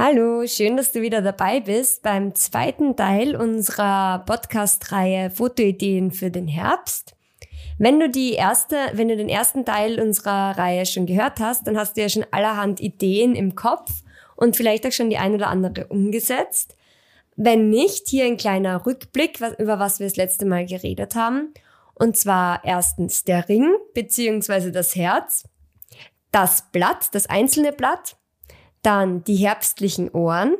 Hallo, schön, dass du wieder dabei bist beim zweiten Teil unserer Podcast-Reihe Fotoideen für den Herbst. Wenn du die erste, wenn du den ersten Teil unserer Reihe schon gehört hast, dann hast du ja schon allerhand Ideen im Kopf und vielleicht auch schon die ein oder andere umgesetzt. Wenn nicht, hier ein kleiner Rückblick, über was wir das letzte Mal geredet haben. Und zwar erstens der Ring beziehungsweise das Herz, das Blatt, das einzelne Blatt, dann die herbstlichen Ohren,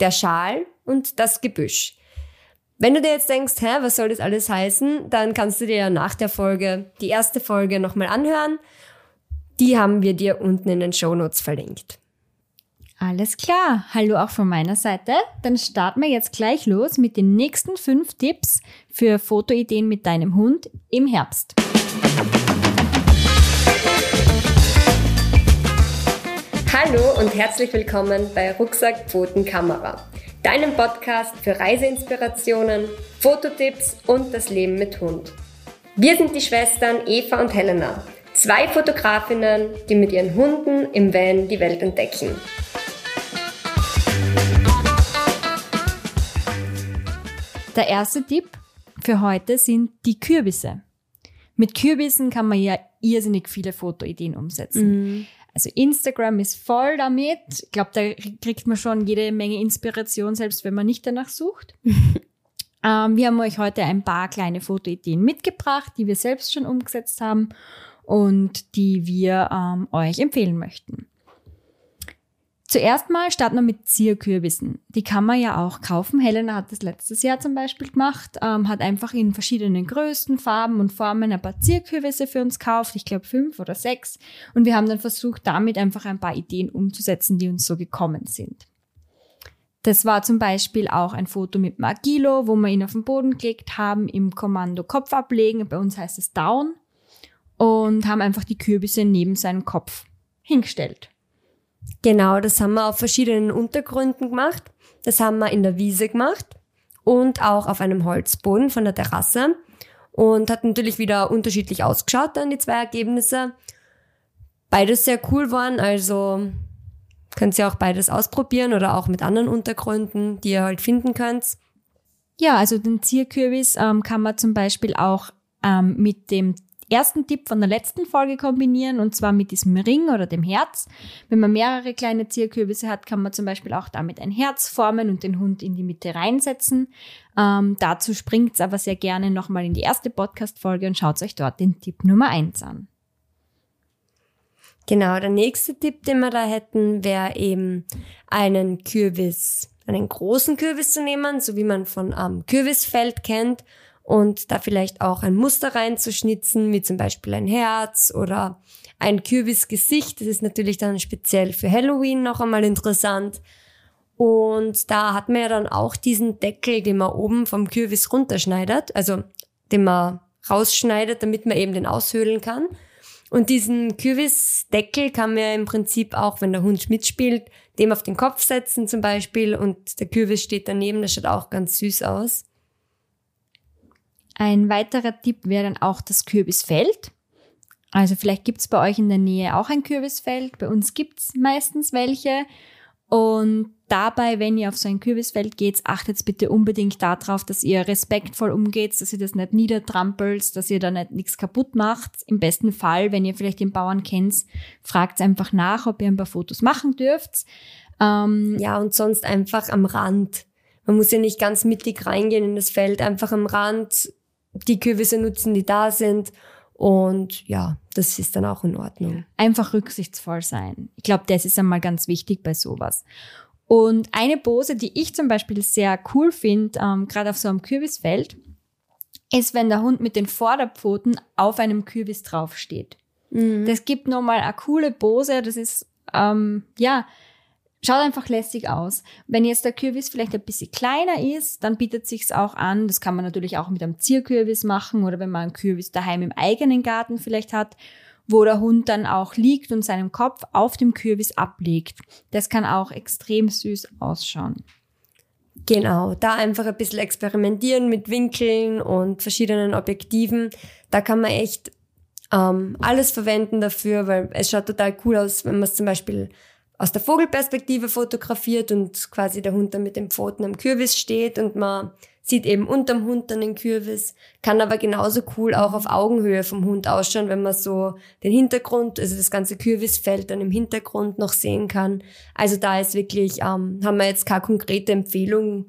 der Schal und das Gebüsch. Wenn du dir jetzt denkst, hä, was soll das alles heißen, dann kannst du dir ja nach der Folge die erste Folge nochmal anhören. Die haben wir dir unten in den Show Notes verlinkt. Alles klar. Hallo auch von meiner Seite. Dann starten wir jetzt gleich los mit den nächsten fünf Tipps für Fotoideen mit deinem Hund im Herbst. Hallo und herzlich willkommen bei Rucksack Pfoten Kamera, deinem Podcast für Reiseinspirationen, Fototipps und das Leben mit Hund. Wir sind die Schwestern Eva und Helena, zwei Fotografinnen, die mit ihren Hunden im Van die Welt entdecken. Der erste Tipp für heute sind die Kürbisse. Mit Kürbissen kann man ja irrsinnig viele Fotoideen umsetzen. Mm. Also Instagram ist voll damit. Ich glaube, da kriegt man schon jede Menge Inspiration, selbst wenn man nicht danach sucht. ähm, wir haben euch heute ein paar kleine Fotoideen mitgebracht, die wir selbst schon umgesetzt haben und die wir ähm, euch empfehlen möchten. Zuerst mal starten wir mit Zierkürbissen. Die kann man ja auch kaufen. Helena hat das letztes Jahr zum Beispiel gemacht, ähm, hat einfach in verschiedenen Größen, Farben und Formen ein paar Zierkürbisse für uns gekauft. Ich glaube fünf oder sechs. Und wir haben dann versucht, damit einfach ein paar Ideen umzusetzen, die uns so gekommen sind. Das war zum Beispiel auch ein Foto mit Magilo, wo wir ihn auf den Boden gelegt haben, im Kommando Kopf ablegen. Bei uns heißt es Down. Und haben einfach die Kürbisse neben seinen Kopf hingestellt. Genau, das haben wir auf verschiedenen Untergründen gemacht. Das haben wir in der Wiese gemacht und auch auf einem Holzboden von der Terrasse und hat natürlich wieder unterschiedlich ausgeschaut dann die zwei Ergebnisse. Beides sehr cool waren, also könnt ihr auch beides ausprobieren oder auch mit anderen Untergründen, die ihr halt finden könnt. Ja, also den Zierkürbis ähm, kann man zum Beispiel auch ähm, mit dem ersten Tipp von der letzten Folge kombinieren und zwar mit diesem Ring oder dem Herz. Wenn man mehrere kleine Zierkürbisse hat, kann man zum Beispiel auch damit ein Herz formen und den Hund in die Mitte reinsetzen. Ähm, dazu springt es aber sehr gerne nochmal in die erste Podcast-Folge und schaut euch dort den Tipp Nummer eins an. Genau, der nächste Tipp, den wir da hätten, wäre eben einen Kürbis, einen großen Kürbis zu nehmen, so wie man von ähm, Kürbisfeld kennt und da vielleicht auch ein Muster reinzuschnitzen, wie zum Beispiel ein Herz oder ein Kürbisgesicht. Das ist natürlich dann speziell für Halloween noch einmal interessant. Und da hat man ja dann auch diesen Deckel, den man oben vom Kürbis runterschneidet, also den man rausschneidet, damit man eben den aushöhlen kann. Und diesen Kürbisdeckel kann man ja im Prinzip auch, wenn der Hund mitspielt, dem auf den Kopf setzen zum Beispiel und der Kürbis steht daneben, das schaut auch ganz süß aus. Ein weiterer Tipp wäre dann auch das Kürbisfeld. Also vielleicht gibt es bei euch in der Nähe auch ein Kürbisfeld. Bei uns gibt es meistens welche. Und dabei, wenn ihr auf so ein Kürbisfeld geht, achtet bitte unbedingt darauf, dass ihr respektvoll umgeht, dass ihr das nicht niedertrampelt, dass ihr da nicht nichts kaputt macht. Im besten Fall, wenn ihr vielleicht den Bauern kennt, fragt einfach nach, ob ihr ein paar Fotos machen dürft. Ähm, ja, und sonst einfach am Rand. Man muss ja nicht ganz mittig reingehen in das Feld, einfach am Rand die Kürbisse nutzen, die da sind. Und ja, das ist dann auch in Ordnung. Einfach rücksichtsvoll sein. Ich glaube, das ist einmal ganz wichtig bei sowas. Und eine Pose, die ich zum Beispiel sehr cool finde, ähm, gerade auf so einem Kürbisfeld, ist, wenn der Hund mit den Vorderpfoten auf einem Kürbis draufsteht. Mhm. Das gibt nochmal eine coole Pose. Das ist, ähm, ja, Schaut einfach lässig aus. Wenn jetzt der Kürbis vielleicht ein bisschen kleiner ist, dann bietet sich's auch an. Das kann man natürlich auch mit einem Zierkürbis machen oder wenn man einen Kürbis daheim im eigenen Garten vielleicht hat, wo der Hund dann auch liegt und seinen Kopf auf dem Kürbis ablegt. Das kann auch extrem süß ausschauen. Genau, da einfach ein bisschen experimentieren mit Winkeln und verschiedenen Objektiven. Da kann man echt ähm, alles verwenden dafür, weil es schaut total cool aus, wenn man es zum Beispiel aus der Vogelperspektive fotografiert und quasi der Hund dann mit den Pfoten am Kürbis steht und man sieht eben unterm Hund dann den Kürbis, kann aber genauso cool auch auf Augenhöhe vom Hund ausschauen, wenn man so den Hintergrund, also das ganze Kürbisfeld dann im Hintergrund noch sehen kann. Also da ist wirklich, ähm, haben wir jetzt keine konkrete Empfehlung,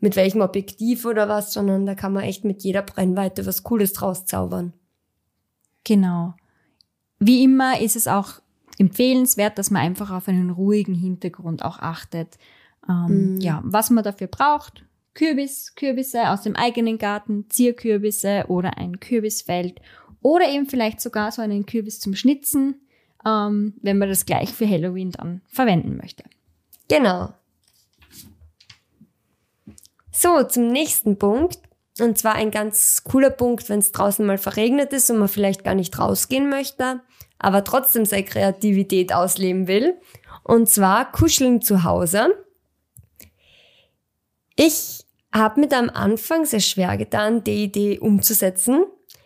mit welchem Objektiv oder was, sondern da kann man echt mit jeder Brennweite was Cooles draus zaubern. Genau. Wie immer ist es auch empfehlenswert, dass man einfach auf einen ruhigen Hintergrund auch achtet. Ähm, mm. Ja, was man dafür braucht, Kürbis, Kürbisse aus dem eigenen Garten, Zierkürbisse oder ein Kürbisfeld oder eben vielleicht sogar so einen Kürbis zum Schnitzen, ähm, wenn man das gleich für Halloween dann verwenden möchte. Genau. So, zum nächsten Punkt. Und zwar ein ganz cooler Punkt, wenn es draußen mal verregnet ist und man vielleicht gar nicht rausgehen möchte, aber trotzdem seine Kreativität ausleben will. Und zwar kuscheln zu Hause. Ich habe mir da am Anfang sehr schwer getan, die Idee umzusetzen,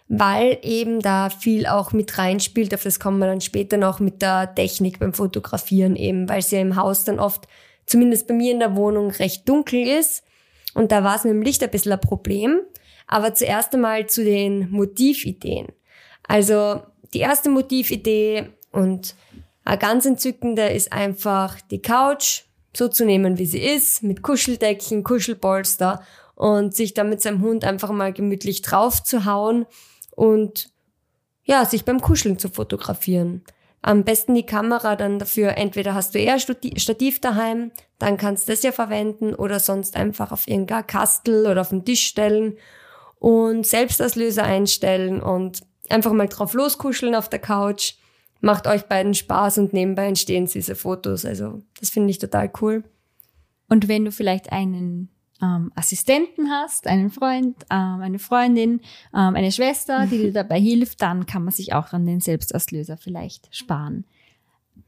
weil eben da viel auch mit reinspielt. Auf das kommen wir dann später noch mit der Technik beim Fotografieren eben, weil es ja im Haus dann oft, zumindest bei mir in der Wohnung, recht dunkel ist. Und da war es mit dem Licht ein bisschen ein Problem. Aber zuerst einmal zu den Motivideen. Also die erste Motividee und ganz entzückende ist einfach die Couch so zu nehmen, wie sie ist, mit Kuscheldeckchen, Kuschelpolster und sich dann mit seinem Hund einfach mal gemütlich drauf zu hauen und ja, sich beim Kuscheln zu fotografieren. Am besten die Kamera dann dafür, entweder hast du eher Stativ daheim, dann kannst du das ja verwenden oder sonst einfach auf irgendein Kastel oder auf den Tisch stellen und Selbstauslöser einstellen und einfach mal drauf loskuscheln auf der Couch macht euch beiden Spaß und nebenbei entstehen diese Fotos. Also das finde ich total cool. Und wenn du vielleicht einen ähm, Assistenten hast, einen Freund, ähm, eine Freundin, ähm, eine Schwester, die dir dabei hilft, dann kann man sich auch an den Selbstauslöser vielleicht sparen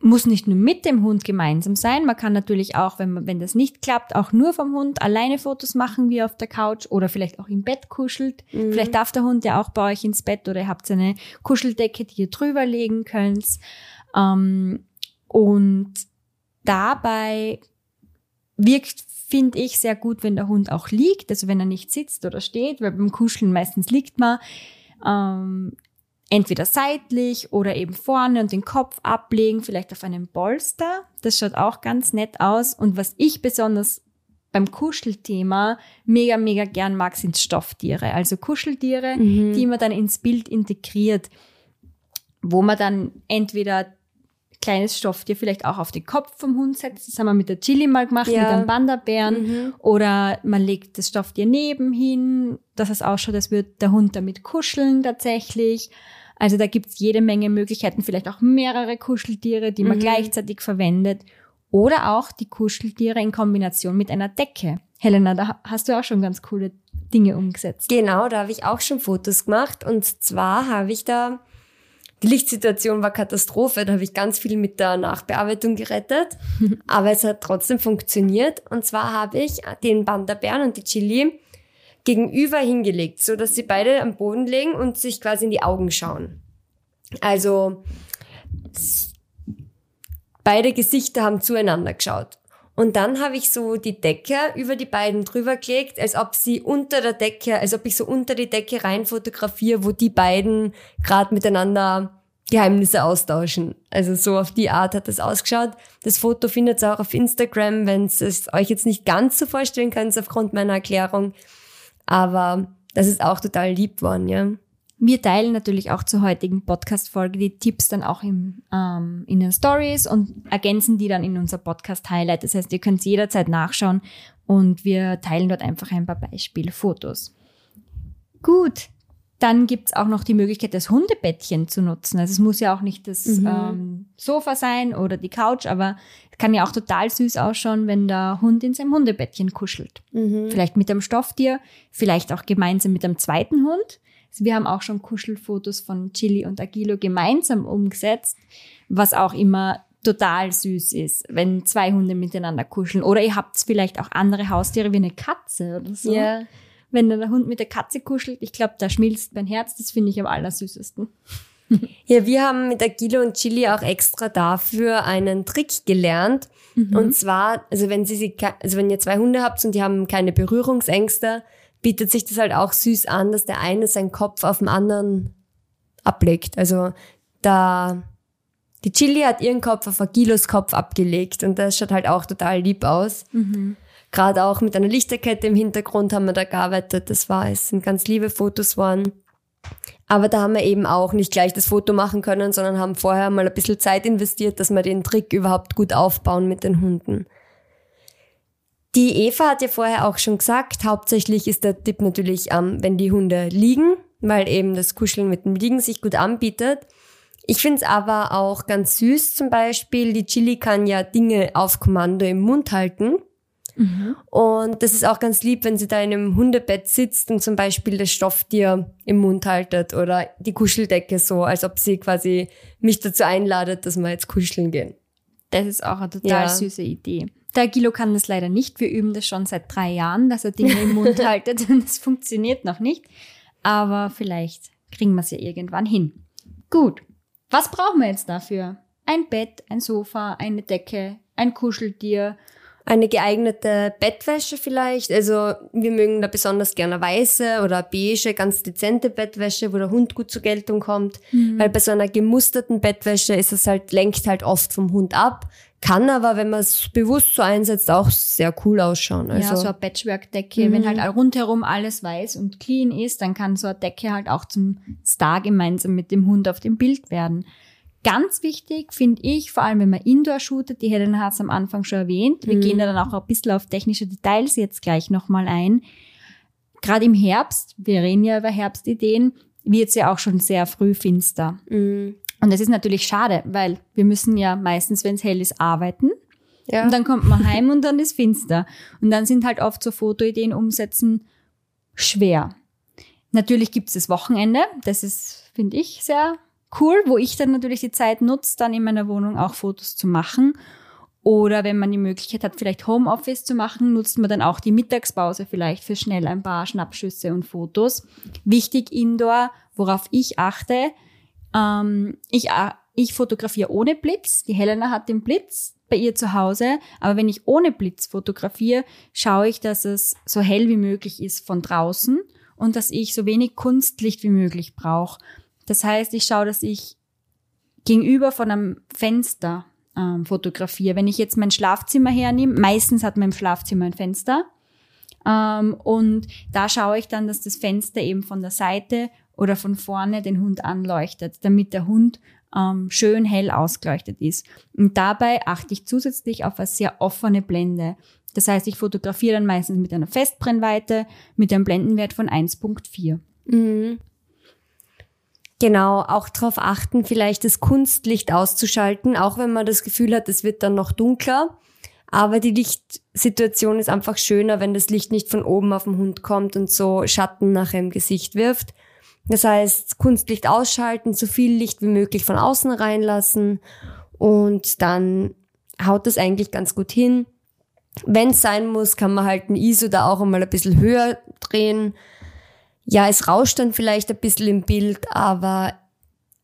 muss nicht nur mit dem Hund gemeinsam sein. Man kann natürlich auch, wenn, man, wenn das nicht klappt, auch nur vom Hund alleine Fotos machen, wie auf der Couch oder vielleicht auch im Bett kuschelt. Mhm. Vielleicht darf der Hund ja auch bei euch ins Bett oder ihr habt eine Kuscheldecke, die ihr drüber legen könnt. Ähm, und dabei wirkt, finde ich, sehr gut, wenn der Hund auch liegt, also wenn er nicht sitzt oder steht, weil beim Kuscheln meistens liegt man. Ähm, entweder seitlich oder eben vorne und den Kopf ablegen, vielleicht auf einem Bolster. Das schaut auch ganz nett aus. Und was ich besonders beim Kuschelthema mega, mega gern mag, sind Stofftiere. Also Kuscheltiere, mhm. die man dann ins Bild integriert, wo man dann entweder kleines Stofftier vielleicht auch auf den Kopf vom Hund setzt. Das haben wir mit der Chili mal gemacht, ja. mit einem Panda-Bären. Mhm. Oder man legt das Stofftier nebenhin, dass es ausschaut, als würde der Hund damit kuscheln tatsächlich. Also da gibt's jede Menge Möglichkeiten, vielleicht auch mehrere Kuscheltiere, die man mhm. gleichzeitig verwendet. Oder auch die Kuscheltiere in Kombination mit einer Decke. Helena, da hast du auch schon ganz coole Dinge umgesetzt. Genau, da habe ich auch schon Fotos gemacht. Und zwar habe ich da, die Lichtsituation war Katastrophe, da habe ich ganz viel mit der Nachbearbeitung gerettet. aber es hat trotzdem funktioniert. Und zwar habe ich den Panda-Bären und die Chili gegenüber hingelegt, so dass sie beide am Boden liegen und sich quasi in die Augen schauen. Also beide Gesichter haben zueinander geschaut. Und dann habe ich so die Decke über die beiden drüber gelegt, als ob sie unter der Decke, als ob ich so unter die Decke rein fotografiere, wo die beiden gerade miteinander Geheimnisse austauschen. Also so auf die Art hat das ausgeschaut. Das Foto findet ihr auch auf Instagram, wenn es euch jetzt nicht ganz so vorstellen könnt aufgrund meiner Erklärung. Aber das ist auch total lieb worden, ja. Wir teilen natürlich auch zur heutigen Podcast-Folge die Tipps dann auch im, ähm, in den Stories und ergänzen die dann in unser Podcast-Highlight. Das heißt, ihr könnt jederzeit nachschauen und wir teilen dort einfach ein paar Beispielfotos. Gut, dann gibt's auch noch die Möglichkeit, das Hundebettchen zu nutzen. Also es muss ja auch nicht das mhm. ähm, Sofa sein oder die Couch, aber es kann ja auch total süß ausschauen, wenn der Hund in seinem Hundebettchen kuschelt. Mhm. Vielleicht mit einem Stofftier, vielleicht auch gemeinsam mit einem zweiten Hund. Also wir haben auch schon Kuschelfotos von Chili und Agilo gemeinsam umgesetzt, was auch immer total süß ist, wenn zwei Hunde miteinander kuscheln. Oder ihr habt vielleicht auch andere Haustiere wie eine Katze oder so. Ja wenn der Hund mit der Katze kuschelt, ich glaube, da schmilzt mein Herz. Das finde ich am allersüßesten. Ja, wir haben mit Agilo und Chili auch extra dafür einen Trick gelernt. Mhm. Und zwar, also wenn sie, sie, also wenn ihr zwei Hunde habt und die haben keine Berührungsängste, bietet sich das halt auch süß an, dass der eine seinen Kopf auf den anderen ablegt. Also da, die Chili hat ihren Kopf auf Agilos Kopf abgelegt und das schaut halt auch total lieb aus. Mhm. Gerade auch mit einer Lichterkette im Hintergrund haben wir da gearbeitet. Das war, es sind ganz liebe Fotos waren. Aber da haben wir eben auch nicht gleich das Foto machen können, sondern haben vorher mal ein bisschen Zeit investiert, dass wir den Trick überhaupt gut aufbauen mit den Hunden. Die Eva hat ja vorher auch schon gesagt, hauptsächlich ist der Tipp natürlich, ähm, wenn die Hunde liegen, weil eben das Kuscheln mit dem Liegen sich gut anbietet. Ich finde es aber auch ganz süß zum Beispiel. Die Chili kann ja Dinge auf Kommando im Mund halten. Mhm. Und das ist auch ganz lieb, wenn sie da in einem Hundebett sitzt und zum Beispiel das Stofftier im Mund haltet oder die Kuscheldecke so, als ob sie quasi mich dazu einladet, dass wir jetzt kuscheln gehen. Das ist auch eine total ja. süße Idee. Der Gilo kann das leider nicht. Wir üben das schon seit drei Jahren, dass er Dinge im Mund haltet und es funktioniert noch nicht. Aber vielleicht kriegen wir es ja irgendwann hin. Gut. Was brauchen wir jetzt dafür? Ein Bett, ein Sofa, eine Decke, ein Kuscheltier eine geeignete Bettwäsche vielleicht. Also wir mögen da besonders gerne weiße oder beige, ganz dezente Bettwäsche, wo der Hund gut zur Geltung kommt. Mhm. Weil bei so einer gemusterten Bettwäsche ist es halt, lenkt halt oft vom Hund ab. Kann aber, wenn man es bewusst so einsetzt, auch sehr cool ausschauen. Also, ja, so eine Patchwork-Decke. Mhm. Wenn halt rundherum alles weiß und clean ist, dann kann so eine Decke halt auch zum Star gemeinsam mit dem Hund auf dem Bild werden. Ganz wichtig finde ich, vor allem wenn man Indoor shootet, die Helena hat es am Anfang schon erwähnt, wir mhm. gehen da dann auch ein bisschen auf technische Details jetzt gleich nochmal ein. Gerade im Herbst, wir reden ja über Herbstideen, wird es ja auch schon sehr früh finster. Mhm. Und das ist natürlich schade, weil wir müssen ja meistens, wenn es hell ist, arbeiten. Ja. Und dann kommt man heim und dann ist finster. Und dann sind halt oft so Fotoideen umsetzen schwer. Natürlich gibt es das Wochenende, das ist, finde ich, sehr cool, wo ich dann natürlich die Zeit nutze, dann in meiner Wohnung auch Fotos zu machen. Oder wenn man die Möglichkeit hat, vielleicht Homeoffice zu machen, nutzt man dann auch die Mittagspause vielleicht für schnell ein paar Schnappschüsse und Fotos. Wichtig indoor, worauf ich achte, ähm, ich, äh, ich fotografiere ohne Blitz. Die Helena hat den Blitz bei ihr zu Hause. Aber wenn ich ohne Blitz fotografiere, schaue ich, dass es so hell wie möglich ist von draußen und dass ich so wenig Kunstlicht wie möglich brauche. Das heißt, ich schaue, dass ich gegenüber von einem Fenster ähm, fotografiere. Wenn ich jetzt mein Schlafzimmer hernehme, meistens hat mein Schlafzimmer ein Fenster. Ähm, und da schaue ich dann, dass das Fenster eben von der Seite oder von vorne den Hund anleuchtet, damit der Hund ähm, schön hell ausgeleuchtet ist. Und dabei achte ich zusätzlich auf eine sehr offene Blende. Das heißt, ich fotografiere dann meistens mit einer Festbrennweite mit einem Blendenwert von 1.4. Mhm. Genau, auch darauf achten, vielleicht das Kunstlicht auszuschalten, auch wenn man das Gefühl hat, es wird dann noch dunkler. Aber die Lichtsituation ist einfach schöner, wenn das Licht nicht von oben auf den Hund kommt und so Schatten nachher im Gesicht wirft. Das heißt, Kunstlicht ausschalten, so viel Licht wie möglich von außen reinlassen und dann haut das eigentlich ganz gut hin. Wenn es sein muss, kann man halt ein ISO da auch einmal ein bisschen höher drehen ja, es rauscht dann vielleicht ein bisschen im Bild, aber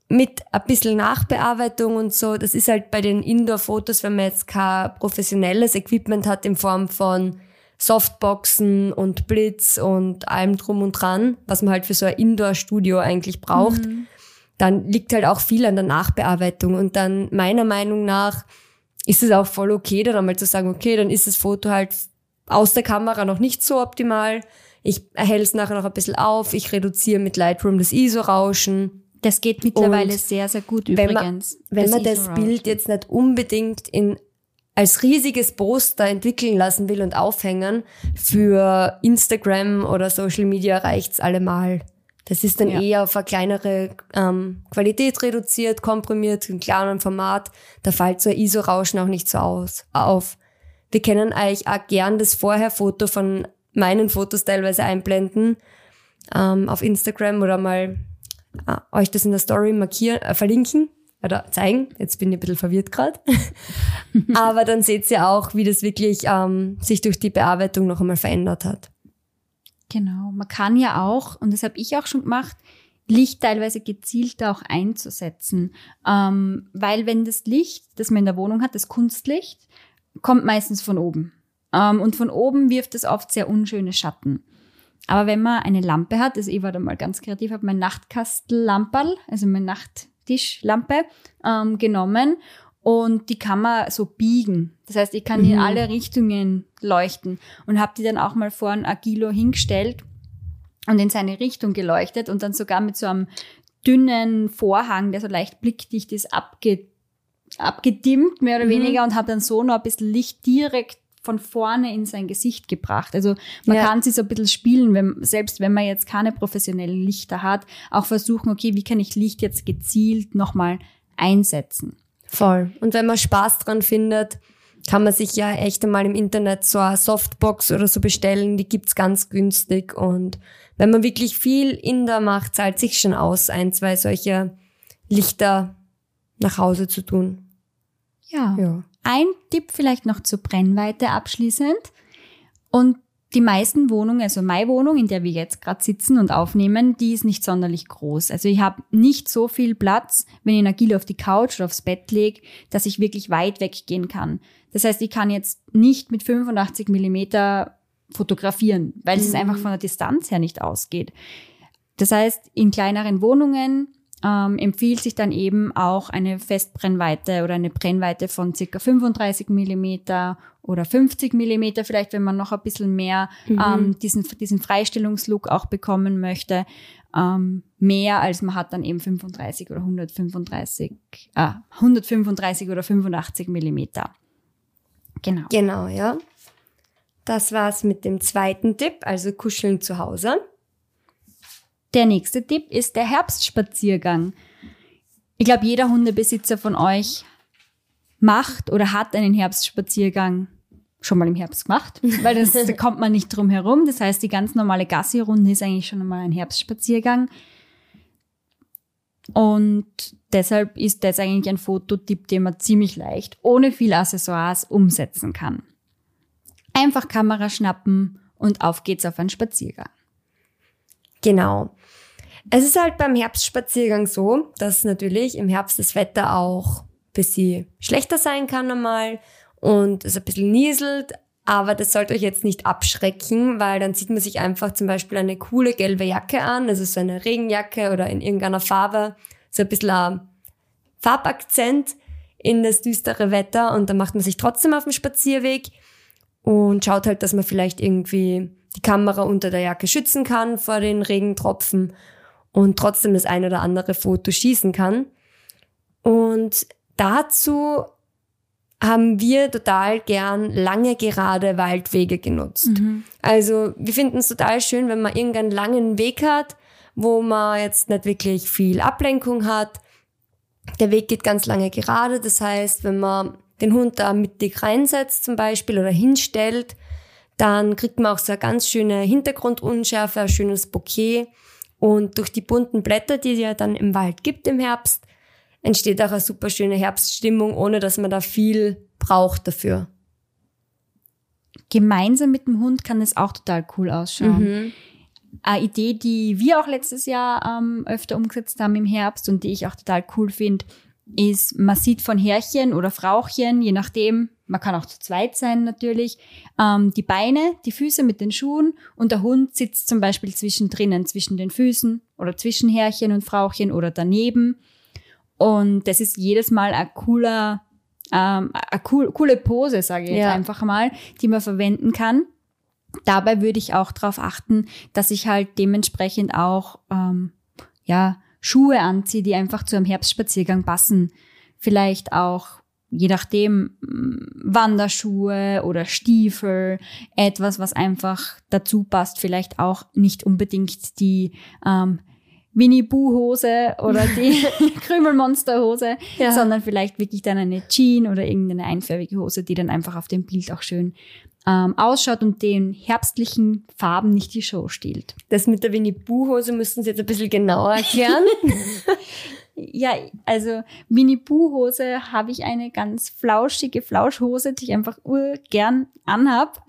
mit ein bisschen Nachbearbeitung und so, das ist halt bei den Indoor-Fotos, wenn man jetzt kein professionelles Equipment hat in Form von Softboxen und Blitz und allem drum und dran, was man halt für so ein Indoor-Studio eigentlich braucht, mhm. dann liegt halt auch viel an der Nachbearbeitung und dann meiner Meinung nach ist es auch voll okay, dann einmal zu sagen, okay, dann ist das Foto halt aus der Kamera noch nicht so optimal, ich erhelle es nachher noch ein bisschen auf, ich reduziere mit Lightroom das ISO-Rauschen. Das geht mittlerweile und sehr, sehr gut übrigens. Wenn man, wenn das, man das Bild jetzt nicht unbedingt in als riesiges Poster entwickeln lassen will und aufhängen, für Instagram oder Social Media reicht's allemal. Das ist dann ja. eher auf eine kleinere ähm, Qualität reduziert, komprimiert, in kleinem Format. Da fällt so ein ISO-Rauschen auch nicht so aus, auf. Wir kennen eigentlich auch gern das Vorher-Foto von meinen Fotos teilweise einblenden ähm, auf Instagram oder mal äh, euch das in der Story markieren, äh, verlinken oder zeigen. Jetzt bin ich ein bisschen verwirrt gerade. Aber dann seht ihr auch, wie das wirklich ähm, sich durch die Bearbeitung noch einmal verändert hat. Genau. Man kann ja auch, und das habe ich auch schon gemacht, Licht teilweise gezielt auch einzusetzen. Ähm, weil wenn das Licht, das man in der Wohnung hat, das Kunstlicht, kommt meistens von oben. Ähm, und von oben wirft es oft sehr unschöne Schatten. Aber wenn man eine Lampe hat, also ich war da mal ganz kreativ, habe mein Nachtkastellamperl, also meine Nachttischlampe, ähm, genommen und die kann man so biegen. Das heißt, ich kann die in mhm. alle Richtungen leuchten und habe die dann auch mal vor ein Agilo hingestellt und in seine Richtung geleuchtet und dann sogar mit so einem dünnen Vorhang, der so leicht blickdicht ist, abge abgedimmt, mehr oder mhm. weniger, und habe dann so noch ein bisschen Licht direkt von vorne in sein Gesicht gebracht. Also man ja. kann sich so ein bisschen spielen, wenn, selbst wenn man jetzt keine professionellen Lichter hat, auch versuchen, okay, wie kann ich Licht jetzt gezielt nochmal einsetzen. Voll. Und wenn man Spaß dran findet, kann man sich ja echt einmal im Internet so eine Softbox oder so bestellen, die gibt's ganz günstig. Und wenn man wirklich viel in der macht, zahlt sich schon aus, ein, zwei solche Lichter nach Hause zu tun. Ja. ja. Ein Tipp vielleicht noch zur Brennweite abschließend. Und die meisten Wohnungen, also meine Wohnung, in der wir jetzt gerade sitzen und aufnehmen, die ist nicht sonderlich groß. Also ich habe nicht so viel Platz, wenn ich Agile auf die Couch oder aufs Bett lege, dass ich wirklich weit weggehen kann. Das heißt, ich kann jetzt nicht mit 85 Millimeter fotografieren, weil mhm. es einfach von der Distanz her nicht ausgeht. Das heißt, in kleineren Wohnungen ähm, empfiehlt sich dann eben auch eine Festbrennweite oder eine Brennweite von circa 35 Millimeter oder 50 Millimeter, vielleicht wenn man noch ein bisschen mehr mhm. ähm, diesen, diesen Freistellungslook auch bekommen möchte. Ähm, mehr als man hat dann eben 35 oder 135, äh, 135 oder 85 Millimeter. Genau. Genau, ja. Das war's mit dem zweiten Tipp, also kuscheln zu Hause. Der nächste Tipp ist der Herbstspaziergang. Ich glaube, jeder Hundebesitzer von euch macht oder hat einen Herbstspaziergang schon mal im Herbst gemacht, weil das, da kommt man nicht drum herum. Das heißt, die ganz normale Gassi-Runde ist eigentlich schon mal ein Herbstspaziergang. Und deshalb ist das eigentlich ein Fototipp, den man ziemlich leicht, ohne viel Accessoires umsetzen kann. Einfach Kamera schnappen und auf geht's auf einen Spaziergang. Genau. Es ist halt beim Herbstspaziergang so, dass natürlich im Herbst das Wetter auch ein bisschen schlechter sein kann einmal und es ein bisschen nieselt, aber das sollte euch jetzt nicht abschrecken, weil dann zieht man sich einfach zum Beispiel eine coole gelbe Jacke an, also so eine Regenjacke oder in irgendeiner Farbe, so ein bisschen ein Farbakzent in das düstere Wetter und dann macht man sich trotzdem auf den Spazierweg und schaut halt, dass man vielleicht irgendwie die Kamera unter der Jacke schützen kann vor den Regentropfen und trotzdem das ein oder andere Foto schießen kann. Und dazu haben wir total gern lange gerade Waldwege genutzt. Mhm. Also wir finden es total schön, wenn man irgendeinen langen Weg hat, wo man jetzt nicht wirklich viel Ablenkung hat. Der Weg geht ganz lange gerade. Das heißt, wenn man den Hund da mittig reinsetzt zum Beispiel oder hinstellt, dann kriegt man auch so eine ganz schöne Hintergrundunschärfe, ein schönes Bouquet. Und durch die bunten Blätter, die es ja dann im Wald gibt im Herbst, entsteht auch eine super schöne Herbststimmung, ohne dass man da viel braucht dafür. Gemeinsam mit dem Hund kann es auch total cool ausschauen. Mhm. Eine Idee, die wir auch letztes Jahr ähm, öfter umgesetzt haben im Herbst und die ich auch total cool finde, ist, man sieht von Herrchen oder Frauchen, je nachdem, man kann auch zu zweit sein natürlich, ähm, die Beine, die Füße mit den Schuhen und der Hund sitzt zum Beispiel zwischendrin, zwischen den Füßen oder zwischen Herrchen und Frauchen oder daneben. Und das ist jedes Mal ein cooler, ähm, eine cool, coole Pose, sage ich jetzt ja. einfach mal, die man verwenden kann. Dabei würde ich auch darauf achten, dass ich halt dementsprechend auch ähm, ja Schuhe anziehe, die einfach zu einem Herbstspaziergang passen. Vielleicht auch je nachdem mm, Wanderschuhe oder Stiefel, etwas, was einfach dazu passt, vielleicht auch nicht unbedingt die ähm, Winnie Boo Hose oder die Krümelmonster Hose, ja. sondern vielleicht wirklich dann eine Jean oder irgendeine einfärbige Hose, die dann einfach auf dem Bild auch schön ähm, ausschaut und den herbstlichen Farben nicht die Show stiehlt. Das mit der Winnie Boo Hose müssen Sie jetzt ein bisschen genauer erklären. Ja, also Winnie Pooh Hose habe ich eine ganz flauschige Flauschhose, die ich einfach urgern anhab.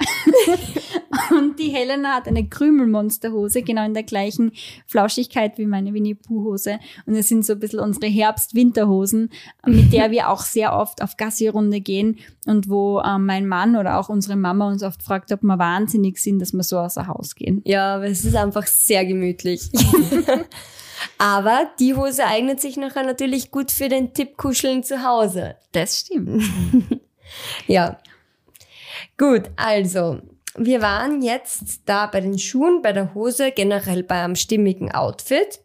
und die Helena hat eine Krümelmonsterhose, genau in der gleichen Flauschigkeit wie meine Winnie Pooh Hose. Und es sind so ein bisschen unsere Herbst-Winterhosen, mit der wir auch sehr oft auf Gassi-Runde gehen und wo ähm, mein Mann oder auch unsere Mama uns oft fragt, ob wir wahnsinnig sind, dass wir so außer Haus gehen. Ja, aber es ist einfach sehr gemütlich. Aber die Hose eignet sich nachher natürlich gut für den Tipp Kuscheln zu Hause. Das stimmt. ja. Gut, also, wir waren jetzt da bei den Schuhen, bei der Hose, generell bei einem stimmigen Outfit.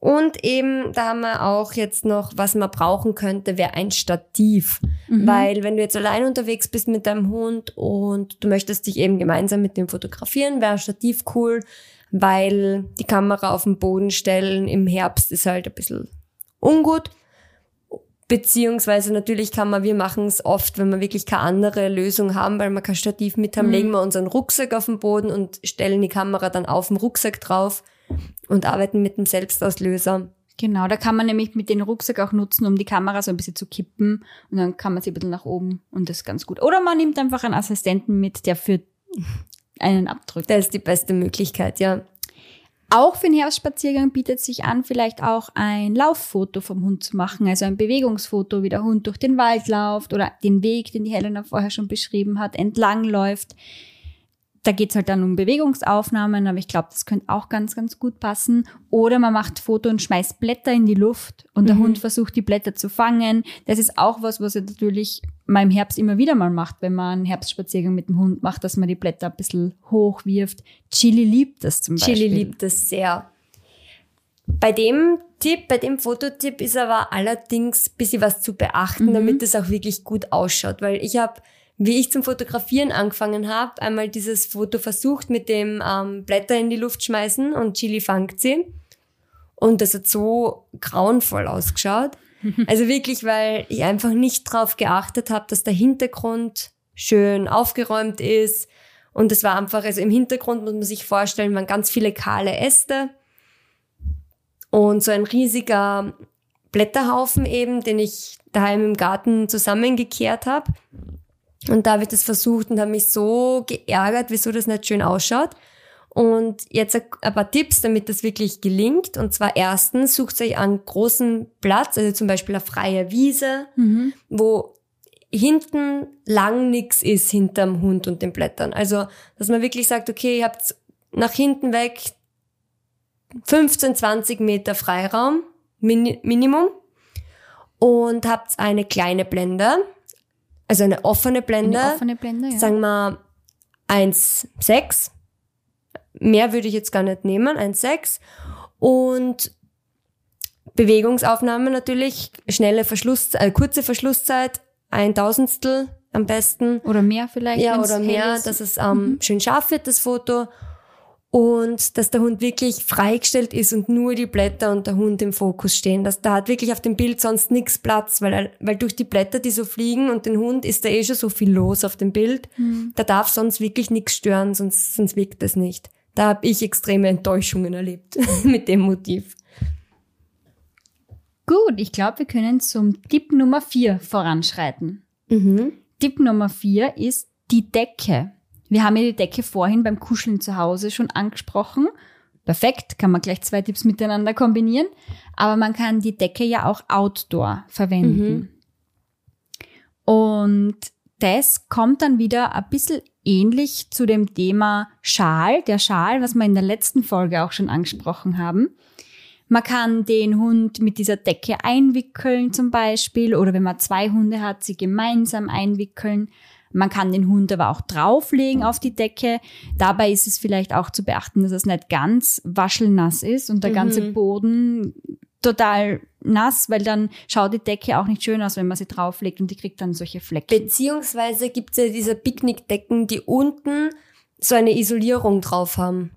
Und eben, da haben wir auch jetzt noch, was man brauchen könnte, wäre ein Stativ. Mhm. Weil wenn du jetzt allein unterwegs bist mit deinem Hund und du möchtest dich eben gemeinsam mit dem fotografieren, wäre ein Stativ cool weil die Kamera auf den Boden stellen im Herbst ist halt ein bisschen ungut. Beziehungsweise natürlich kann man, wir machen es oft, wenn wir wirklich keine andere Lösung haben, weil wir kein Stativ mit haben, mhm. legen wir unseren Rucksack auf den Boden und stellen die Kamera dann auf dem Rucksack drauf und arbeiten mit dem Selbstauslöser. Genau, da kann man nämlich mit dem Rucksack auch nutzen, um die Kamera so ein bisschen zu kippen und dann kann man sie ein bisschen nach oben und das ist ganz gut. Oder man nimmt einfach einen Assistenten mit, der für einen abdrückt. Das ist die beste Möglichkeit, ja. Auch für den Herbstspaziergang bietet sich an, vielleicht auch ein Lauffoto vom Hund zu machen, also ein Bewegungsfoto, wie der Hund durch den Wald läuft oder den Weg, den die Helena vorher schon beschrieben hat, entlang läuft. Da geht's halt dann um Bewegungsaufnahmen, aber ich glaube, das könnte auch ganz, ganz gut passen. Oder man macht Foto und schmeißt Blätter in die Luft und der mhm. Hund versucht, die Blätter zu fangen. Das ist auch was, was er natürlich mal im Herbst immer wieder mal macht, wenn man einen Herbstspaziergang mit dem Hund macht, dass man die Blätter ein bisschen hochwirft. Chili liebt das zum Beispiel. Chili liebt das sehr. Bei dem Tipp, bei dem Fototipp ist aber allerdings ein bisschen was zu beachten, mhm. damit es auch wirklich gut ausschaut, weil ich habe wie ich zum Fotografieren angefangen habe, einmal dieses Foto versucht mit dem ähm, Blätter in die Luft schmeißen und Chili fangt sie. Und das hat so grauenvoll ausgeschaut. Also wirklich, weil ich einfach nicht drauf geachtet habe, dass der Hintergrund schön aufgeräumt ist. Und es war einfach, also im Hintergrund muss man sich vorstellen, waren ganz viele kahle Äste und so ein riesiger Blätterhaufen eben, den ich daheim im Garten zusammengekehrt habe. Und da habe ich das versucht und habe mich so geärgert, wieso das nicht schön ausschaut. Und jetzt ein paar Tipps, damit das wirklich gelingt. Und zwar erstens, sucht euch einen großen Platz, also zum Beispiel eine freie Wiese, mhm. wo hinten lang nix ist hinterm Hund und den Blättern. Also, dass man wirklich sagt, okay, ihr habt nach hinten weg 15, 20 Meter Freiraum, Min Minimum, und habt eine kleine Blende, also eine offene Blende. Eine offene Blende, ja. Sagen wir 1,6. Mehr würde ich jetzt gar nicht nehmen, 1,6. Und Bewegungsaufnahme natürlich, schnelle Verschluss, äh, kurze Verschlusszeit, ein Tausendstel am besten. Oder mehr vielleicht. Ja, oder mehr, dass es ähm, mhm. schön scharf wird, das Foto und dass der Hund wirklich freigestellt ist und nur die Blätter und der Hund im Fokus stehen. Dass da hat wirklich auf dem Bild sonst nichts Platz, weil, weil durch die Blätter, die so fliegen und den Hund ist da eh schon so viel los auf dem Bild. Mhm. Da darf sonst wirklich nichts stören, sonst, sonst wirkt das nicht. Da habe ich extreme Enttäuschungen erlebt mit dem Motiv. Gut, ich glaube, wir können zum Tipp Nummer vier voranschreiten. Mhm. Tipp Nummer vier ist die Decke. Wir haben ja die Decke vorhin beim Kuscheln zu Hause schon angesprochen. Perfekt, kann man gleich zwei Tipps miteinander kombinieren. Aber man kann die Decke ja auch outdoor verwenden. Mhm. Und das kommt dann wieder ein bisschen ähnlich zu dem Thema Schal, der Schal, was wir in der letzten Folge auch schon angesprochen haben. Man kann den Hund mit dieser Decke einwickeln zum Beispiel oder wenn man zwei Hunde hat, sie gemeinsam einwickeln. Man kann den Hund aber auch drauflegen auf die Decke. Dabei ist es vielleicht auch zu beachten, dass es nicht ganz waschelnass ist und der mhm. ganze Boden total nass, weil dann schaut die Decke auch nicht schön aus, wenn man sie drauflegt und die kriegt dann solche Flecken. Beziehungsweise gibt es ja diese Picknickdecken, die unten so eine Isolierung drauf haben.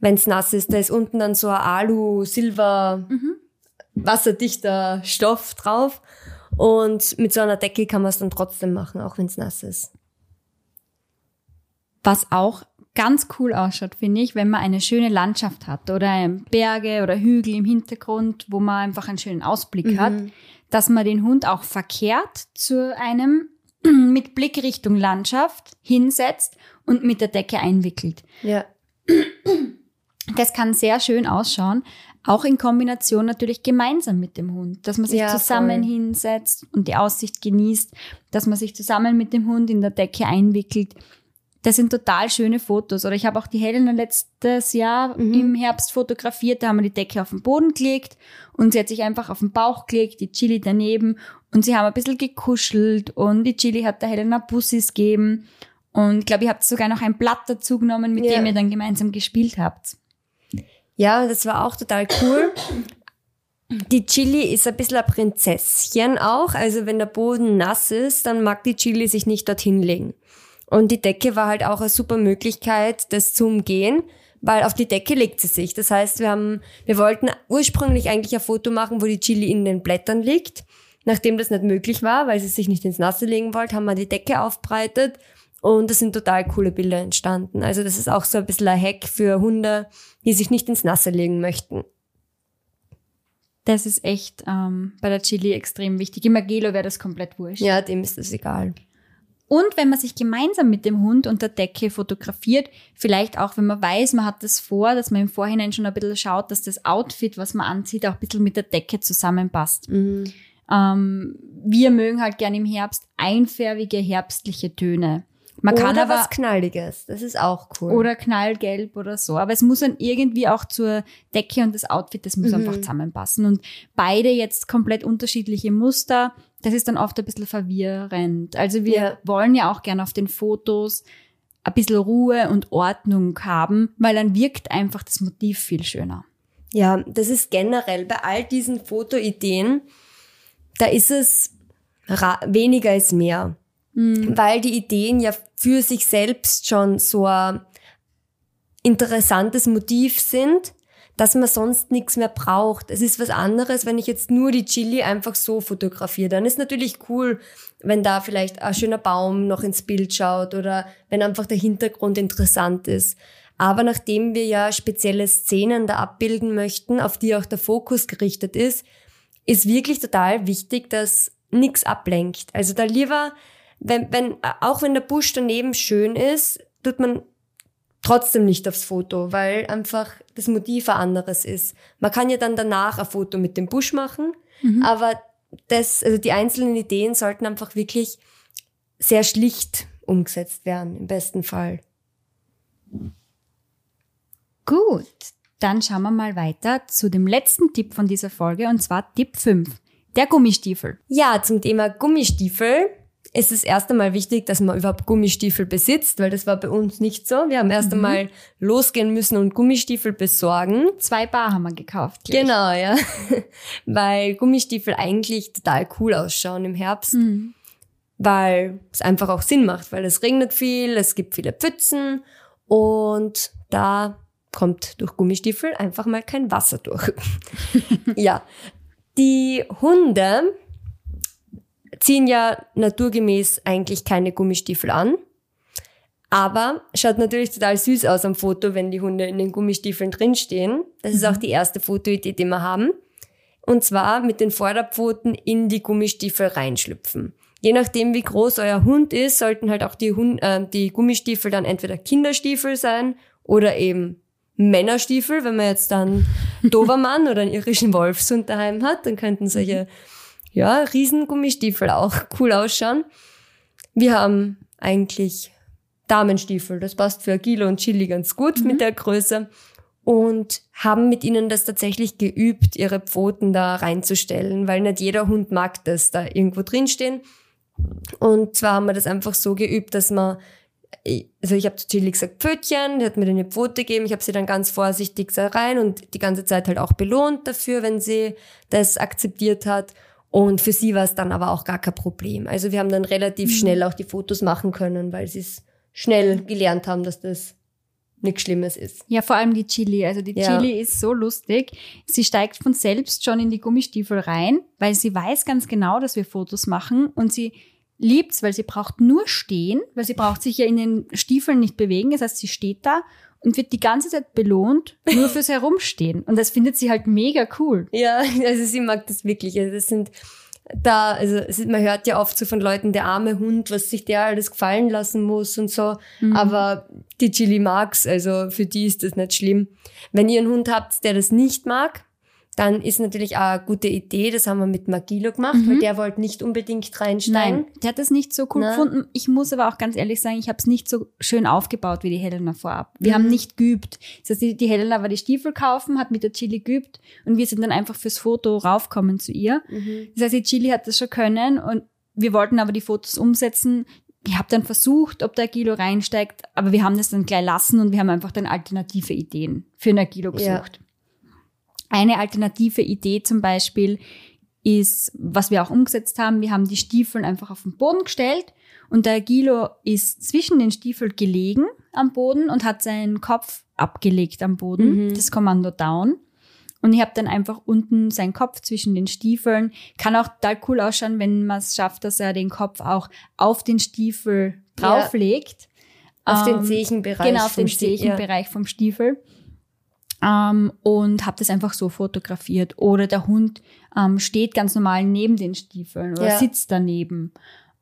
Wenn es nass ist, da ist unten dann so ein Alu, Silber, mhm. wasserdichter Stoff drauf. Und mit so einer Decke kann man es dann trotzdem machen, auch wenn es nass ist. Was auch ganz cool ausschaut, finde ich, wenn man eine schöne Landschaft hat oder Berge oder Hügel im Hintergrund, wo man einfach einen schönen Ausblick mhm. hat, dass man den Hund auch verkehrt zu einem mit Blick Richtung Landschaft hinsetzt und mit der Decke einwickelt. Ja. Das kann sehr schön ausschauen, auch in Kombination natürlich gemeinsam mit dem Hund, dass man sich ja, zusammen voll. hinsetzt und die Aussicht genießt, dass man sich zusammen mit dem Hund in der Decke einwickelt. Das sind total schöne Fotos. Oder ich habe auch die Helena letztes Jahr mhm. im Herbst fotografiert. Da haben wir die Decke auf den Boden gelegt und sie hat sich einfach auf den Bauch gelegt, die Chili daneben und sie haben ein bisschen gekuschelt und die Chili hat der Helena Bussis gegeben. Und ich glaube, ihr habt sogar noch ein Blatt dazu genommen, mit ja. dem ihr dann gemeinsam gespielt habt. Ja, das war auch total cool. Die Chili ist ein bisschen ein Prinzesschen auch. Also wenn der Boden nass ist, dann mag die Chili sich nicht dorthin legen. Und die Decke war halt auch eine super Möglichkeit, das zu umgehen, weil auf die Decke legt sie sich. Das heißt, wir haben, wir wollten ursprünglich eigentlich ein Foto machen, wo die Chili in den Blättern liegt. Nachdem das nicht möglich war, weil sie sich nicht ins Nasse legen wollte, haben wir die Decke aufbreitet und es sind total coole Bilder entstanden. Also das ist auch so ein bisschen ein Hack für Hunde, die sich nicht ins Nasse legen möchten. Das ist echt ähm, bei der Chili extrem wichtig. Im Agelo wäre das komplett wurscht. Ja, dem ist das egal. Und wenn man sich gemeinsam mit dem Hund unter Decke fotografiert, vielleicht auch, wenn man weiß, man hat das vor, dass man im Vorhinein schon ein bisschen schaut, dass das Outfit, was man anzieht, auch ein bisschen mit der Decke zusammenpasst. Mhm. Ähm, wir mögen halt gerne im Herbst einfärbige herbstliche Töne. Man kann oder aber was Knalliges, das ist auch cool. Oder knallgelb oder so. Aber es muss dann irgendwie auch zur Decke und das Outfit, das muss mhm. einfach zusammenpassen. Und beide jetzt komplett unterschiedliche Muster, das ist dann oft ein bisschen verwirrend. Also wir ja. wollen ja auch gerne auf den Fotos ein bisschen Ruhe und Ordnung haben, weil dann wirkt einfach das Motiv viel schöner. Ja, das ist generell bei all diesen Fotoideen, da ist es weniger ist mehr mhm. weil die Ideen ja für sich selbst schon so ein interessantes Motiv sind, dass man sonst nichts mehr braucht. Es ist was anderes, wenn ich jetzt nur die Chili einfach so fotografiere. Dann ist natürlich cool, wenn da vielleicht ein schöner Baum noch ins Bild schaut oder wenn einfach der Hintergrund interessant ist. Aber nachdem wir ja spezielle Szenen da abbilden möchten, auf die auch der Fokus gerichtet ist, ist wirklich total wichtig, dass nichts ablenkt. Also da lieber wenn, wenn, auch wenn der Busch daneben schön ist, tut man trotzdem nicht aufs Foto, weil einfach das Motiv ein anderes ist. Man kann ja dann danach ein Foto mit dem Busch machen, mhm. aber das, also die einzelnen Ideen sollten einfach wirklich sehr schlicht umgesetzt werden, im besten Fall. Gut, dann schauen wir mal weiter zu dem letzten Tipp von dieser Folge und zwar Tipp 5, der Gummistiefel. Ja, zum Thema Gummistiefel ist es erst einmal wichtig, dass man überhaupt Gummistiefel besitzt, weil das war bei uns nicht so. Wir haben erst mhm. einmal losgehen müssen und Gummistiefel besorgen. Zwei Paar haben wir gekauft. Gleich. Genau, ja. weil Gummistiefel eigentlich total cool ausschauen im Herbst. Mhm. Weil es einfach auch Sinn macht, weil es regnet viel, es gibt viele Pfützen und da kommt durch Gummistiefel einfach mal kein Wasser durch. ja. Die Hunde ziehen ja naturgemäß eigentlich keine Gummistiefel an. Aber schaut natürlich total süß aus am Foto, wenn die Hunde in den Gummistiefeln drinstehen. Das mhm. ist auch die erste Fotoidee, die wir haben. Und zwar mit den Vorderpfoten in die Gummistiefel reinschlüpfen. Je nachdem, wie groß euer Hund ist, sollten halt auch die, Hund, äh, die Gummistiefel dann entweder Kinderstiefel sein oder eben Männerstiefel. Wenn man jetzt dann Dobermann oder einen irischen Wolfshund daheim hat, dann könnten solche ja, Riesengummistiefel auch cool ausschauen. Wir haben eigentlich Damenstiefel. Das passt für Agilo und Chili ganz gut mhm. mit der Größe. Und haben mit ihnen das tatsächlich geübt, ihre Pfoten da reinzustellen, weil nicht jeder Hund mag das, da irgendwo drinstehen. Und zwar haben wir das einfach so geübt, dass man, also ich habe zu Chili gesagt Pfötchen, die hat mir eine Pfote gegeben, ich habe sie dann ganz vorsichtig da rein und die ganze Zeit halt auch belohnt dafür, wenn sie das akzeptiert hat. Und für sie war es dann aber auch gar kein Problem. Also wir haben dann relativ mhm. schnell auch die Fotos machen können, weil sie es schnell gelernt haben, dass das nichts Schlimmes ist. Ja, vor allem die Chili. Also die ja. Chili ist so lustig. Sie steigt von selbst schon in die Gummistiefel rein, weil sie weiß ganz genau, dass wir Fotos machen und sie liebt's, weil sie braucht nur stehen, weil sie braucht sich ja in den Stiefeln nicht bewegen. Das heißt, sie steht da und wird die ganze Zeit belohnt, nur fürs Herumstehen. Und das findet sie halt mega cool. Ja, also sie mag das wirklich. Also das sind da, also man hört ja oft so von Leuten, der arme Hund, was sich der alles gefallen lassen muss und so. Mhm. Aber die Chili mag's, also für die ist das nicht schlimm. Wenn ihr einen Hund habt, der das nicht mag, dann ist natürlich auch eine gute Idee, das haben wir mit Magilo gemacht, mhm. weil der wollte nicht unbedingt reinsteigen. Nein, der hat das nicht so cool Na. gefunden. Ich muss aber auch ganz ehrlich sagen, ich habe es nicht so schön aufgebaut wie die Helena vorab. Wir mhm. haben nicht geübt. Das heißt, die, Helena war die Stiefel kaufen, hat mit der Chili geübt und wir sind dann einfach fürs Foto raufkommen zu ihr. Mhm. Das heißt, die Chili hat das schon können und wir wollten aber die Fotos umsetzen. Ich habe dann versucht, ob der Agilo reinsteigt, aber wir haben das dann gleich lassen und wir haben einfach dann alternative Ideen für ein Agilo gesucht. Ja. Eine alternative Idee zum Beispiel ist, was wir auch umgesetzt haben, wir haben die Stiefel einfach auf den Boden gestellt und der Gilo ist zwischen den Stiefeln gelegen am Boden und hat seinen Kopf abgelegt am Boden, mhm. das Kommando Down. Und ich habe dann einfach unten seinen Kopf zwischen den Stiefeln. Kann auch total cool ausschauen, wenn man es schafft, dass er den Kopf auch auf den Stiefel drauflegt. Ja. Auf ähm, den Zechenbereich. Genau, auf den Zechenbereich ja. vom Stiefel ähm, und habe das einfach so fotografiert. Oder der Hund ähm, steht ganz normal neben den Stiefeln oder ja. sitzt daneben.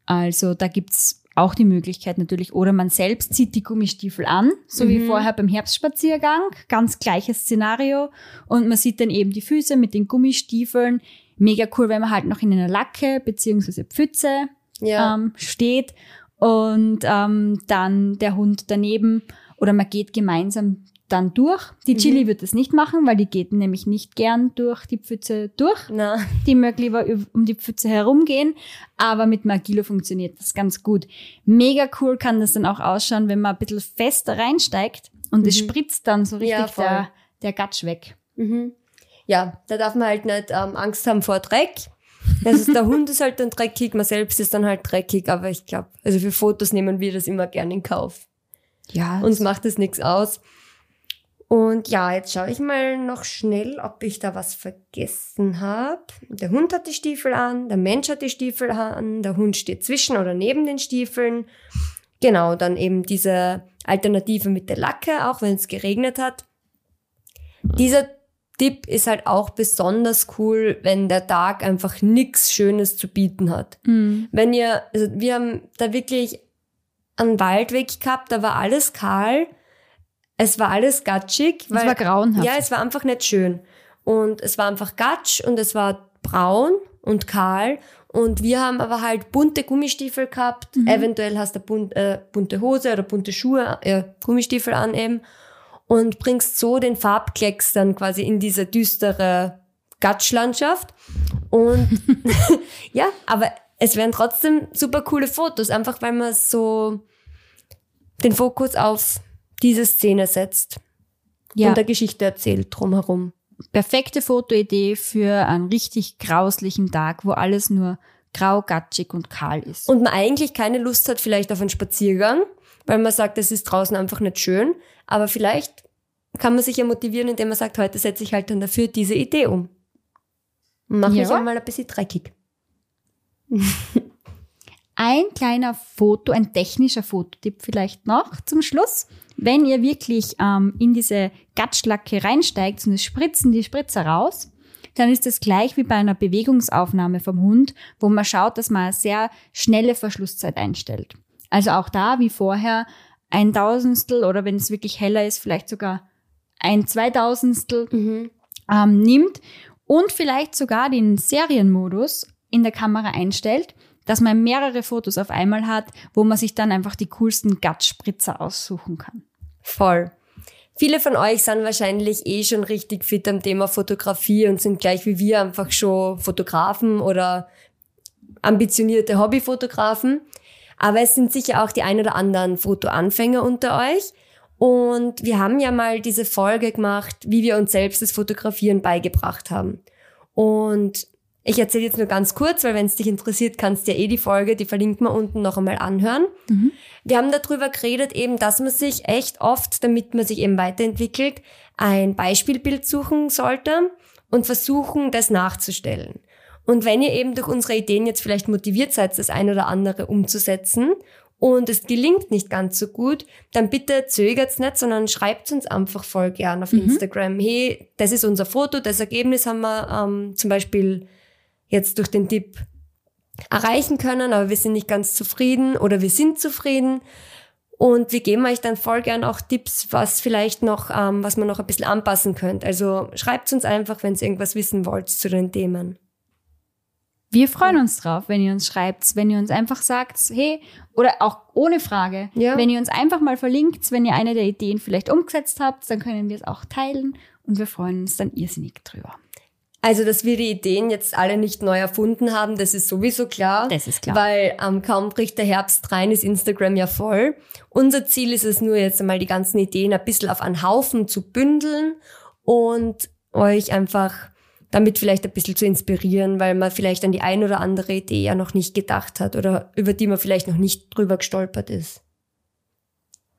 Also da gibt's auch die Möglichkeit natürlich. Oder man selbst zieht die Gummistiefel an, so mhm. wie vorher beim Herbstspaziergang. Ganz gleiches Szenario. Und man sieht dann eben die Füße mit den Gummistiefeln. Mega cool, wenn man halt noch in einer Lacke beziehungsweise Pfütze ja. ähm, steht und ähm, dann der Hund daneben oder man geht gemeinsam dann durch. Die Chili mhm. wird das nicht machen, weil die geht nämlich nicht gern durch die Pfütze durch. Na. Die mag lieber um die Pfütze herumgehen. Aber mit Magilo funktioniert das ganz gut. Mega cool kann das dann auch ausschauen, wenn man ein bisschen fester reinsteigt und es mhm. spritzt dann so richtig ja, der, der Gatsch weg. Mhm. Ja, da darf man halt nicht ähm, Angst haben vor Dreck. Das ist, der Hund ist halt dann dreckig, man selbst ist dann halt dreckig, aber ich glaube, also für Fotos nehmen wir das immer gern in Kauf. Ja. Uns macht das nichts aus. Und ja, jetzt schaue ich mal noch schnell, ob ich da was vergessen habe. Der Hund hat die Stiefel an, der Mensch hat die Stiefel an, der Hund steht zwischen oder neben den Stiefeln. Genau, dann eben diese Alternative mit der Lacke, auch wenn es geregnet hat. Dieser Tipp ist halt auch besonders cool, wenn der Tag einfach nichts Schönes zu bieten hat. Mhm. Wenn ihr, also wir haben da wirklich einen Waldweg gehabt, da war alles kahl es war alles gatschig. Weil, es war grauenhaft. Ja, es war einfach nicht schön. Und es war einfach gatsch und es war braun und kahl. Und wir haben aber halt bunte Gummistiefel gehabt. Mhm. Eventuell hast du bunt, äh, bunte Hose oder bunte Schuhe, äh, Gummistiefel an eben. Und bringst so den Farbklecks dann quasi in diese düstere Gatschlandschaft. Und ja, aber es wären trotzdem super coole Fotos, einfach weil man so den Fokus auf diese Szene setzt ja. und der Geschichte erzählt drumherum. Perfekte Fotoidee für einen richtig grauslichen Tag, wo alles nur grau, gatschig und kahl ist. Und man eigentlich keine Lust hat vielleicht auf einen Spaziergang, weil man sagt, es ist draußen einfach nicht schön. Aber vielleicht kann man sich ja motivieren, indem man sagt, heute setze ich halt dann dafür diese Idee um. Und mache ja. mich einmal ein bisschen dreckig. Ein kleiner Foto, ein technischer Fototipp vielleicht noch zum Schluss. Wenn ihr wirklich ähm, in diese Gatschlacke reinsteigt und es spritzen die Spritzer raus, dann ist es gleich wie bei einer Bewegungsaufnahme vom Hund, wo man schaut, dass man eine sehr schnelle Verschlusszeit einstellt. Also auch da, wie vorher, ein Tausendstel oder wenn es wirklich heller ist, vielleicht sogar ein Zweitausendstel mhm. ähm, nimmt und vielleicht sogar den Serienmodus in der Kamera einstellt, dass man mehrere Fotos auf einmal hat, wo man sich dann einfach die coolsten Gatspritzer aussuchen kann. Voll. Viele von euch sind wahrscheinlich eh schon richtig fit am Thema Fotografie und sind gleich wie wir einfach schon Fotografen oder ambitionierte Hobbyfotografen. Aber es sind sicher auch die ein oder anderen Fotoanfänger unter euch. Und wir haben ja mal diese Folge gemacht, wie wir uns selbst das Fotografieren beigebracht haben. Und ich erzähle jetzt nur ganz kurz, weil wenn es dich interessiert, kannst du ja eh die Folge, die verlinkt man unten noch einmal anhören. Mhm. Wir haben darüber geredet eben, dass man sich echt oft, damit man sich eben weiterentwickelt, ein Beispielbild suchen sollte und versuchen, das nachzustellen. Und wenn ihr eben durch unsere Ideen jetzt vielleicht motiviert seid, das ein oder andere umzusetzen und es gelingt nicht ganz so gut, dann bitte zögert's nicht, sondern schreibt uns einfach voll gern auf mhm. Instagram. Hey, das ist unser Foto, das Ergebnis haben wir ähm, zum Beispiel jetzt durch den Tipp erreichen können, aber wir sind nicht ganz zufrieden oder wir sind zufrieden. Und wir geben euch dann voll gern auch Tipps, was vielleicht noch, ähm, was man noch ein bisschen anpassen könnt. Also schreibt uns einfach, wenn ihr irgendwas wissen wollt zu den Themen. Wir freuen uns drauf, wenn ihr uns schreibt, wenn ihr uns einfach sagt, hey, oder auch ohne Frage, ja. wenn ihr uns einfach mal verlinkt, wenn ihr eine der Ideen vielleicht umgesetzt habt, dann können wir es auch teilen und wir freuen uns dann irrsinnig drüber. Also, dass wir die Ideen jetzt alle nicht neu erfunden haben, das ist sowieso klar. Das ist klar. Weil ähm, kaum bricht der Herbst rein, ist Instagram ja voll. Unser Ziel ist es nur jetzt einmal die ganzen Ideen ein bisschen auf einen Haufen zu bündeln und euch einfach damit vielleicht ein bisschen zu inspirieren, weil man vielleicht an die ein oder andere Idee ja noch nicht gedacht hat oder über die man vielleicht noch nicht drüber gestolpert ist.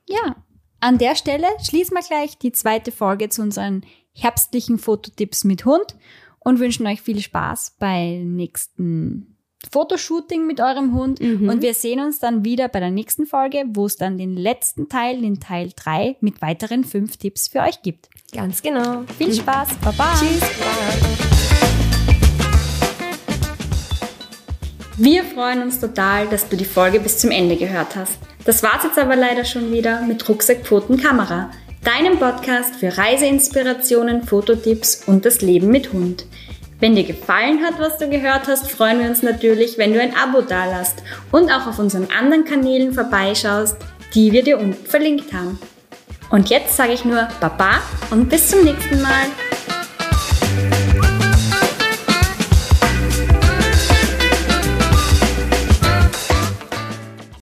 Ja, an der Stelle schließen wir gleich die zweite Folge zu unseren herbstlichen Fototipps mit Hund und wünschen euch viel Spaß beim nächsten Fotoshooting mit eurem Hund. Mhm. Und wir sehen uns dann wieder bei der nächsten Folge, wo es dann den letzten Teil, den Teil 3, mit weiteren fünf Tipps für euch gibt. Ganz genau. Viel Spaß. Baba. Tschüss. Wir freuen uns total, dass du die Folge bis zum Ende gehört hast. Das war's jetzt aber leider schon wieder mit Rucksack, Pfoten, Kamera deinem Podcast für Reiseinspirationen, Fototipps und das Leben mit Hund. Wenn dir gefallen hat, was du gehört hast, freuen wir uns natürlich, wenn du ein Abo dalasst und auch auf unseren anderen Kanälen vorbeischaust, die wir dir unten verlinkt haben. Und jetzt sage ich nur Baba und bis zum nächsten Mal.